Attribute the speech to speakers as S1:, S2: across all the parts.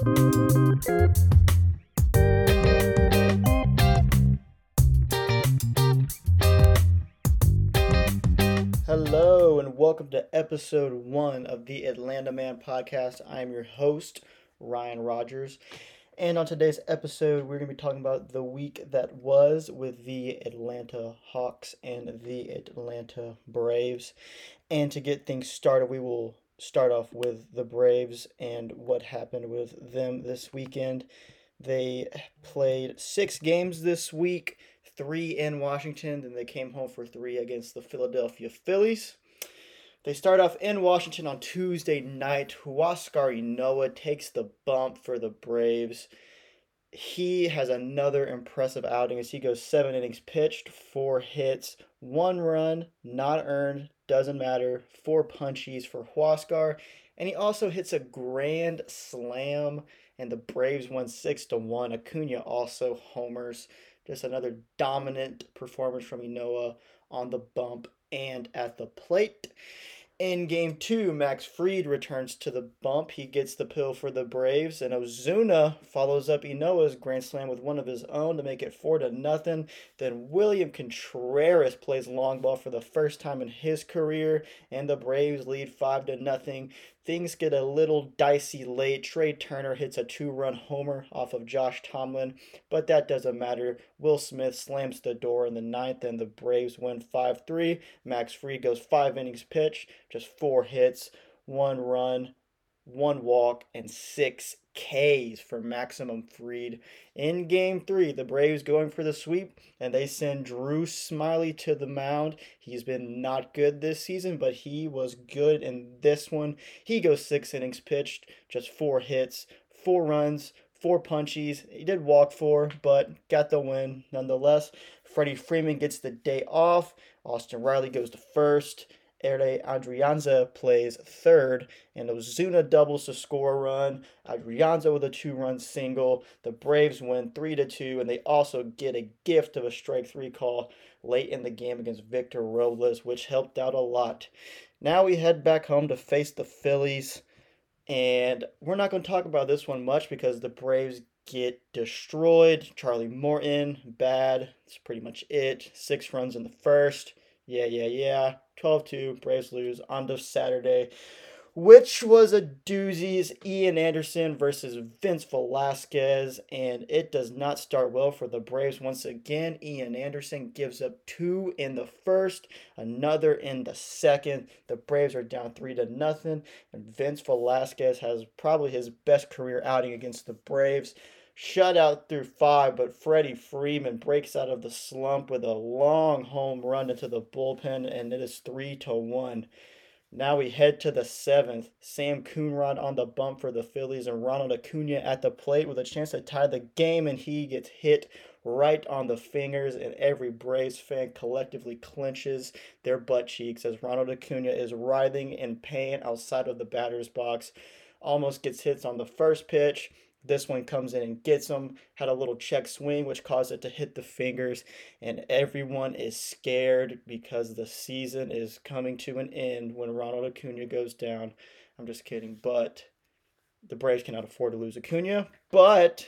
S1: Hello, and welcome to episode one of the Atlanta Man podcast. I am your host, Ryan Rogers. And on today's episode, we're going to be talking about the week that was with the Atlanta Hawks and the Atlanta Braves. And to get things started, we will start off with the Braves and what happened with them this weekend. They played six games this week, three in Washington, then they came home for three against the Philadelphia Phillies. They start off in Washington on Tuesday night. Huascar Ynoa takes the bump for the Braves. He has another impressive outing as he goes seven innings pitched, four hits, one run, not earned, doesn't matter, four punchies for Huascar. And he also hits a grand slam, and the Braves won six to one. Acuna also homers. Just another dominant performance from Ynoa on the bump and at the plate. In game two, Max Fried returns to the bump. He gets the pill for the Braves, and Ozuna follows up Ynoa's grand slam with one of his own to make it four to nothing. Then William Contreras plays long ball for the first time in his career, and the Braves lead five to nothing. Things get a little dicey late. Trea Turner hits a two run homer off of Josh Tomlin, but that doesn't matter. Will Smith slams the door in the ninth, and the Braves win 5 3. Max Fried goes five innings pitched, just four hits, one run, one walk, and six Ks for Maximum Fried. In game three, the Braves going for the sweep, and they send Drew Smyly to the mound. He's been not good this season, but he was good in this one. He goes six innings pitched, just four hits, four runs, four punchies. He did walk four, but got the win nonetheless. Freddie Freeman gets the day off. Austin Riley goes to first. Ehire Adrianza plays third, and Ozuna doubles to score a run. Adrianza with a two-run single. The Braves win three to two, and they also get a gift of a strike three call late in the game against Victor Robles, which helped out a lot. Now we head back home to face the Phillies, and we're not going to talk about this one much because the Braves get destroyed. Charlie Morton, bad. That's pretty much it. Six runs in the first. Yeah, yeah, yeah. 12 2, Braves lose on the Saturday, which was a doozy. Ian Anderson versus Vince Velasquez, and it does not start well for the Braves once again. Ian Anderson gives up two in the first, another in the second. The Braves are down three to nothing, and Vince Velasquez has probably his best career outing against the Braves shutout through five, but Freddie Freeman breaks out of the slump with a long home run into the bullpen, and it is three to one. Now we head to the seventh. Sam Coonrod on the bump for the Phillies, and Ronald Acuna at the plate with a chance to tie the game, and he gets hit right on the fingers, and every Braves fan collectively clenches their butt cheeks as Ronald Acuna is writhing in pain outside of the batter's box. Almost gets hits on the first pitch this one comes in and gets him. Had a little check swing, which caused it to hit the fingers. And everyone is scared because the season is coming to an end when Ronald Acuna goes down. I'm just kidding. But the Braves cannot afford to lose Acuna. But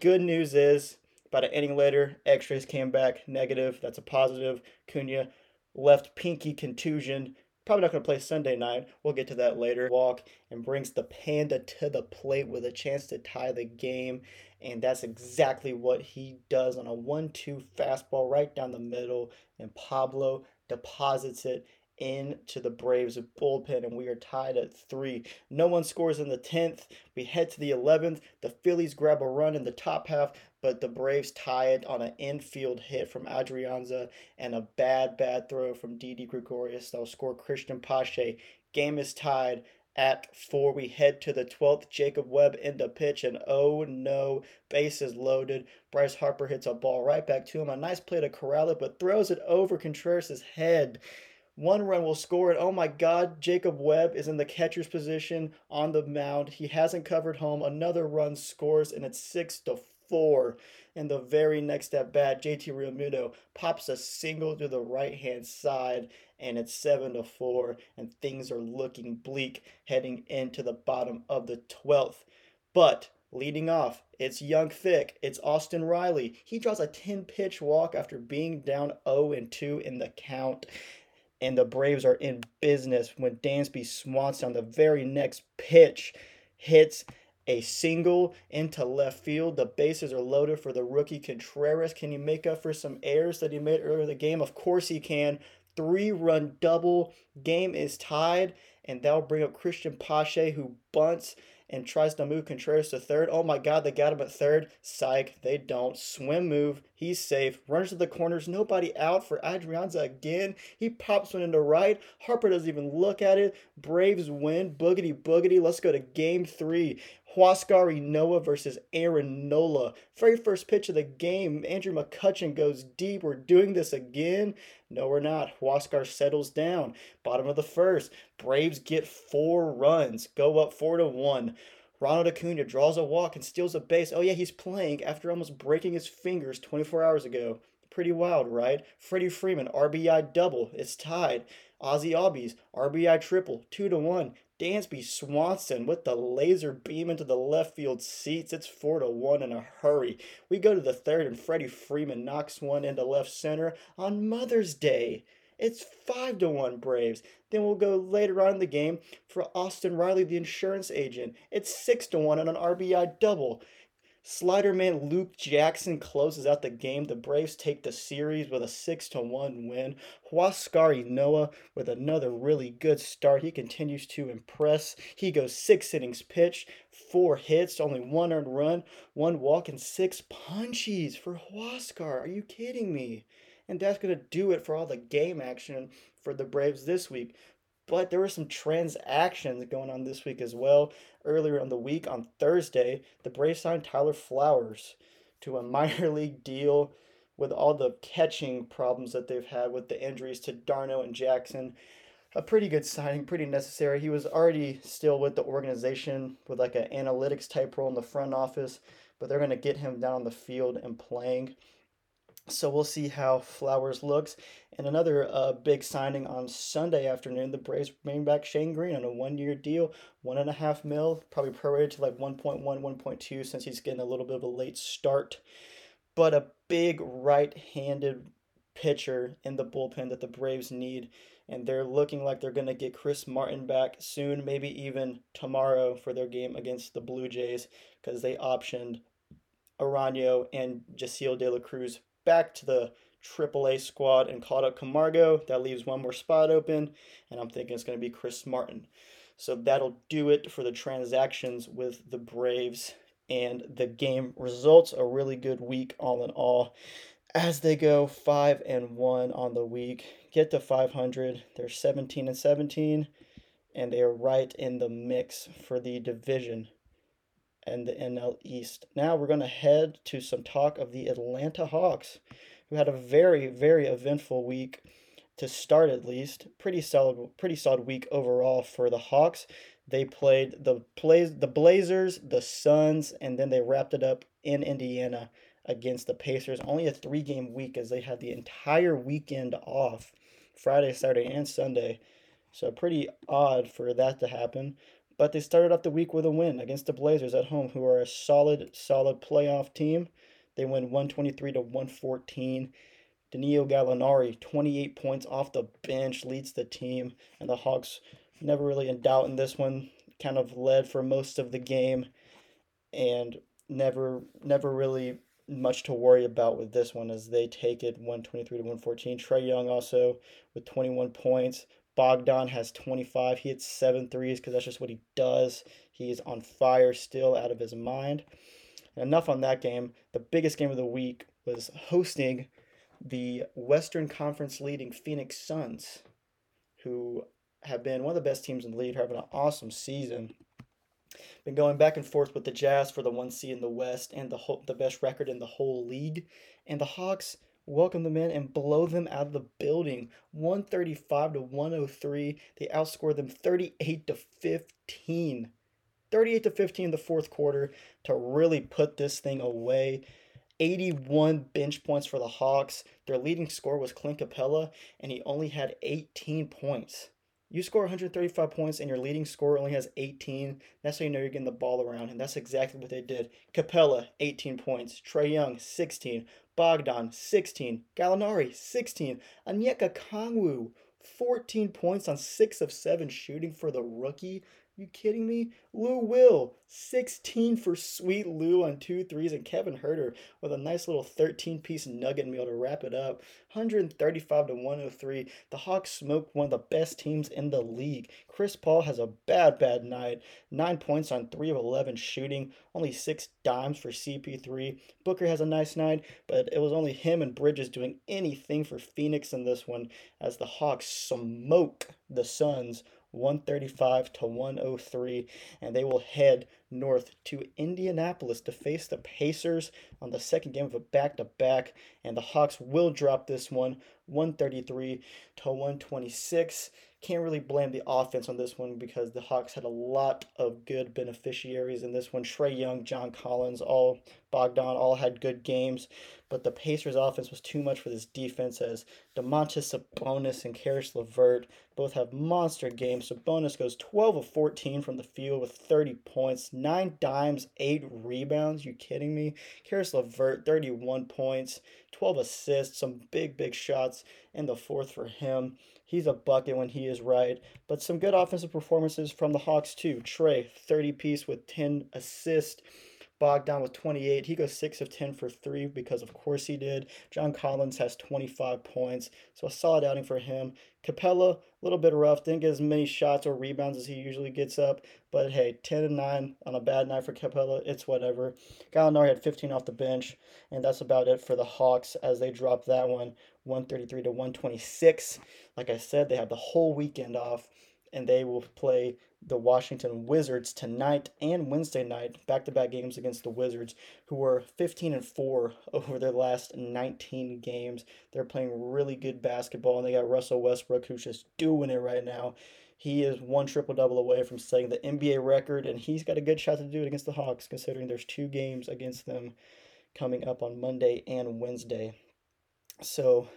S1: good news is, about an inning later, x-rays came back negative. That's a positive. Acuna left pinky contusion Probably not going to play Sunday night. We'll get to that later. Walk and brings the Panda to the plate with a chance to tie the game. And that's exactly what he does on a 1 2 fastball right down the middle. And Pablo deposits it into the Braves bullpen, and we are tied at three. No one scores in the 10th. We head to the 11th. The Phillies grab a run in the top half, but the Braves tie it on an infield hit from Adrianza and a bad, bad throw from Didi Gregorius. They'll score Cristian Pache. Game is tied at four. We head to the 12th. Jacob Webb in the pitch, and oh no, bases loaded. Bryce Harper hits a ball right back to him. A nice play to corral it, but throws it over Contreras' head. One run will score it. Oh my God, Jacob Webb is in the catcher's position on the mound. He hasn't covered home. Another run scores, and it's six to four. And the very next at bat, JT Realmuto pops a single to the right hand side, and it's seven to four. And things are looking bleak heading into the bottom of the twelfth. But Leading off, it's Young Thick. It's Austin Riley. He draws a 10 pitch walk after being down 0 and 2 in the count. And the Braves are in business when Dansby Swanson on the very next pitch hits a single into left field. The bases are loaded for the rookie Contreras. Can he make up for some errors that he made earlier in the game? Of course he can. Three run double. Game is tied, and that'll bring up Cristian Pache, who bunts and tries to move Contreras to third. Oh my God, they got him at third. Psych, they don't. Swim move. He's safe. Runs to the corners. Nobody out for Adrianza again. He pops one into right. Harper doesn't even look at it. Braves win. Boogity boogity. Let's go to game three. Huascar Ynoa versus Aaron Nola. Very first pitch of the game, Andrew McCutchen goes deep. We're doing this again. No, we're not. Huascar settles down. Bottom of the first. Braves get four runs. Go up four to one. Ronald Acuna draws a walk and steals a base. Oh, yeah, he's playing after almost breaking his fingers 24 hours ago. Pretty wild, right? Freddie Freeman, RBI double. It's tied. Ozzy Albies, RBI triple, 2 to 1. Dansby Swanson with the laser beam into the left field seats. It's 4 to 1 in a hurry. We go to the third, and Freddie Freeman knocks one into left center on Mother's Day. It's 5 to 1 Braves. Then we'll go later on in the game for Austin Riley, the insurance agent. It's 6 to 1 on an RBI double. Slider man Luke Jackson closes out the game. The Braves take the series with a 6 to 1 win. Huascar Ynoa with another really good start. He continues to impress. He goes six innings pitched, four hits, only one earned run, one walk, and six punchies for Huascar. Are you kidding me? And that's going to do it for all the game action for the Braves this week. But there were some transactions going on this week as well. Earlier in the week, on Thursday, the Braves signed Tyler Flowers to a minor league deal with all the catching problems that they've had with the injuries to d'Arnaud and Jackson. A pretty good signing, pretty necessary. He was already still with the organization with like an analytics type role in the front office, but they're going to get him down on the field and playing. So we'll see how Flowers looks. And another uh, big signing on Sunday afternoon, the Braves bring back Shane Greene on a one-year deal, one and a half mil, probably prorated to like 1.1, 1.2 since he's getting a little bit of a late start. But a big right-handed pitcher in the bullpen that the Braves need. And they're looking like they're going to get Chris Martin back soon, maybe even tomorrow for their game against the Blue Jays because they optioned Arano and Jasseel De La Cruz back to the AAA squad and called up Camargo. That leaves one more spot open, and I'm thinking it's going to be Chris Martin. So that'll do it for the transactions with the Braves and the game results. A really good week, all in all. As they go five and one on the week, get to 500. They're 17 and 17, and they are right in the mix for the division and the NL East. Now we're going to head to some talk of the Atlanta Hawks, who had a very, very eventful week to start at least. Pretty solid, pretty solid week overall for the Hawks. They played the plays the Blazers, the Suns, and then they wrapped it up in Indiana against the Pacers. Only a three game week as they had the entire weekend off, Friday, Saturday, and Sunday. So pretty odd for that to happen. But they started off the week with a win against the Blazers at home, who are a solid, solid playoff team. They win 123 to 114. Danilo Gallinari, 28 points off the bench, leads the team. And the Hawks never really in doubt in this one, kind of led for most of the game and never never really much to worry about with this one as they take it 123 to 114. Trae Young also with 21 points. Bogdan has 25. He hits seven threes because that's just what he does. He is on fire still, out of his mind. And enough on that game. The biggest game of the week was hosting the Western Conference leading Phoenix Suns, who have been one of the best teams in the league, having an awesome season. Been going back and forth with the Jazz for the one seed in the West and the whole, the best record in the whole league. And the Hawks welcome them in and blow them out of the building. 135 to 103 they outscore them 38 to 15 38 to 15 in the fourth quarter to really put this thing away. 81 bench points for the hawks. Their leading scorer was Clint Capela and he only had 18 points You score 135 points and your leading scorer only has 18. That's how you know you're getting the ball around, and that's exactly what they did. Capela, 18 points. Trae Young, 16. Bogdan, 16. Gallinari, 16. Onyeka Okongwu, 14 points on 6 of 7 shooting for the rookie. You kidding me? Lou Will, 16 for sweet Lou on two threes, and Kevin Huerter with a nice little 13 piece nugget meal to wrap it up. 135 to 103. The Hawks smoked one of the best teams in the league. Chris Paul has a bad, bad night. Nine points on three of 11 shooting, only six dimes for CP3. Booker has a nice night, but it was only him and Bridges doing anything for Phoenix in this one as the Hawks smoke the Suns 135 to 103, and they will head north to Indianapolis to face the Pacers on the second game of a back to back. And the Hawks will drop this one 133 to 126. Can't really blame the offense on this one because the Hawks had a lot of good beneficiaries in this one. Trae Young, John Collins, all Bogdan, all had good games. But the Pacers offense was too much for this defense as Domantas Sabonis and Caris LeVert both have monster games. Sabonis goes 12 of 14 from the field with 30 points, 9 dimes, 8 rebounds. You kidding me? Caris LeVert, 31 points, 12 assists, some big, big shots in the fourth for him. He's a bucket when he is right. But some good offensive performances from the Hawks, too. Trae, 30 piece with 10 assists. Bogdan with 28. He goes 6 of 10 for 3 because, of course, he did. John Collins has 25 points. So a solid outing for him. Capela, a little bit rough. Didn't get as many shots or rebounds as he usually gets up. But hey, 10 and 9 on a bad night for Capela, It's whatever. Gallinari had 15 off the bench. And that's about it for the Hawks as they drop that one 133 to 126. Like I said, they have the whole weekend off and they will play the Washington Wizards tonight and Wednesday night, back-to-back games against the Wizards, who were 15 and 4 over their last 19 games. They're playing really good basketball, and they got Russell Westbrook, who's just doing it right now. He is one triple double away from setting the NBA record, and he's got a good shot to do it against the Hawks, considering there's two games against them coming up on Monday and Wednesday. So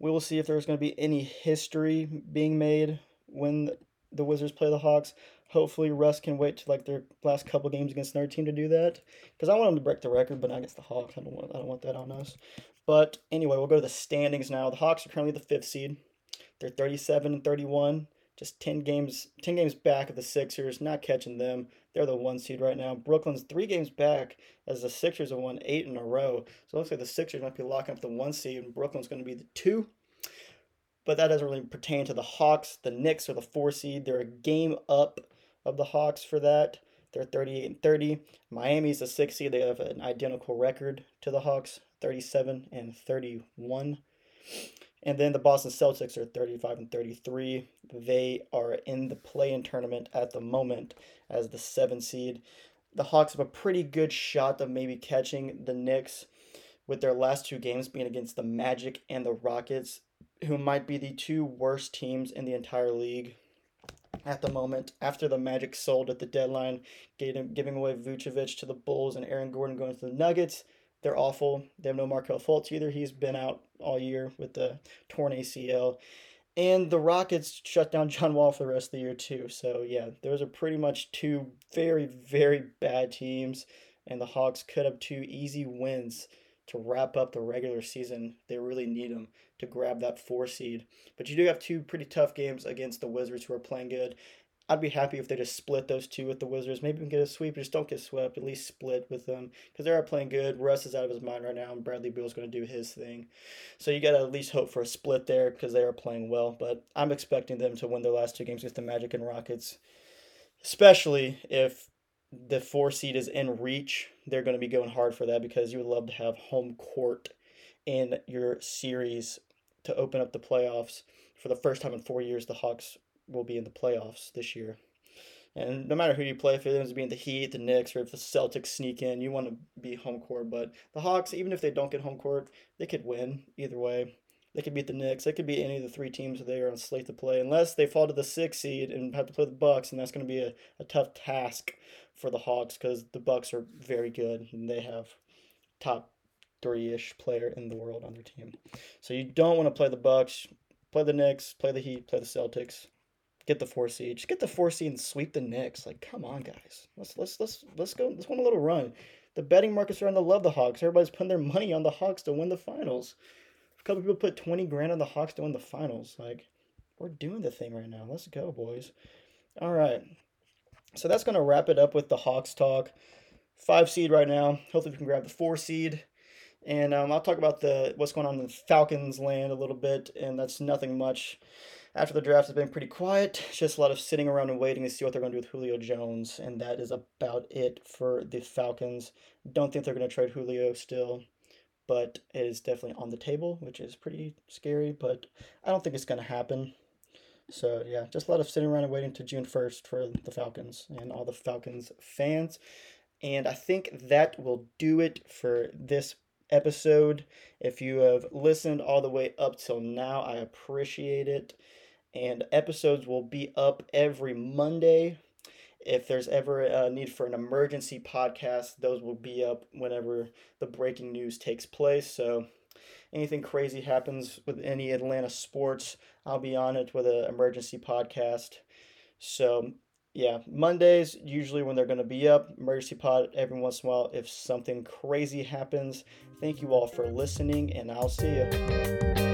S1: we will see if there's going to be any history being made when the Wizards play the Hawks. Hopefully, Russ can wait to like their last couple games against another team to do that. Because I want them to break the record, but not against the Hawks. I don't want I don't want that on us. But anyway, we'll go to the standings now. The Hawks are currently the fifth seed. They're 37 and 31, just 10 games 10 games back of the Sixers. Not catching them. They're the one seed right now. Brooklyn's three games back as the Sixers have won eight in a row. So it looks like the Sixers might be locking up the one seed, and Brooklyn's going to be the two but that doesn't really pertain to the Hawks. The Knicks are the four seed. They're a game up of the Hawks for that. They're 38 and 30. Miami's the six seed. They have an identical record to the Hawks, 37 and 31. And then the Boston Celtics are 35 and 33. They are in the play-in tournament at the moment as the seven seed. The Hawks have a pretty good shot of maybe catching the Knicks with their last two games being against the Magic and the Rockets who might be the two worst teams in the entire league at the moment after the Magic sold at the deadline, giving, away Vucevic to the Bulls and Aaron Gordon going to the Nuggets. They're awful. They have no Markelle Fultz either. He's been out all year with the torn ACL. And the Rockets shut down John Wall for the rest of the year, too. So, yeah, those are pretty much two very, very bad teams. And the Hawks could have two easy wins to wrap up the regular season. They really need them to grab that four seed. But you do have two pretty tough games against the Wizards who are playing good. I'd be happy if they just split those two with the Wizards. Maybe we can get a sweep, just don't get swept. At least split with them because they are playing good. Russ is out of his mind right now, and Bradley Beal's going to do his thing. So you got to at least hope for a split there because they are playing well. But I'm expecting them to win their last two games against the Magic and Rockets, especially if the four seed is in reach. They're going to be going hard for that because you would love to have home court in your series to open up the playoffs. For the first time in four years, the Hawks will be in the playoffs this year. And no matter who you play, if it ends up being the Heat, the Knicks, or if the Celtics sneak in, you want to be home court. But the Hawks, even if they don't get home court, they could win either way. They could beat the Knicks. They could beat any of the three teams that they are on slate to play, unless they fall to the sixth seed and have to play the Bucks, and that's going to be a, a tough task for the Hawks because the Bucks are very good and they have top three-ish player in the world on their team. So you don't want to play the Bucks, play the Knicks, play the Heat, play the Celtics. get the four seed. Just get the four seed and sweep the Knicks. Like, come on, guys. Let's let's let's let's go. Let's win a little run. The betting markets are on the love the Hawks. Everybody's putting their money on the Hawks to win the finals. A couple people put twenty grand on the Hawks to win the finals. Like, we're doing the thing right now. Let's go, boys. All right. So that's gonna wrap it up with the Hawks talk. Five seed right now. Hopefully we can grab the four seed. And um, I'll talk about the what's going on in Falcons land a little bit, and that's nothing much after the draft has been pretty quiet. Just a lot of sitting around and waiting to see what they're going to do with Julio Jones, and that is about it for the Falcons. Don't think they're going to trade Julio still, but it is definitely on the table, which is pretty scary, but I don't think it's going to happen. So, yeah, just a lot of sitting around and waiting to June 1st for the Falcons and all the Falcons fans. And I think that will do it for this episode. If you have listened all the way up till now, I appreciate it and episodes will be up every Monday. If there's ever a need for an emergency podcast, those will be up whenever the breaking news takes place. So, anything crazy happens with any Atlanta sports, I'll be on it with an emergency podcast. So, yeah, Mondays usually when they're going to be up. Emergency pod every once in a while if something crazy happens. Thank you all for listening, and I'll see you.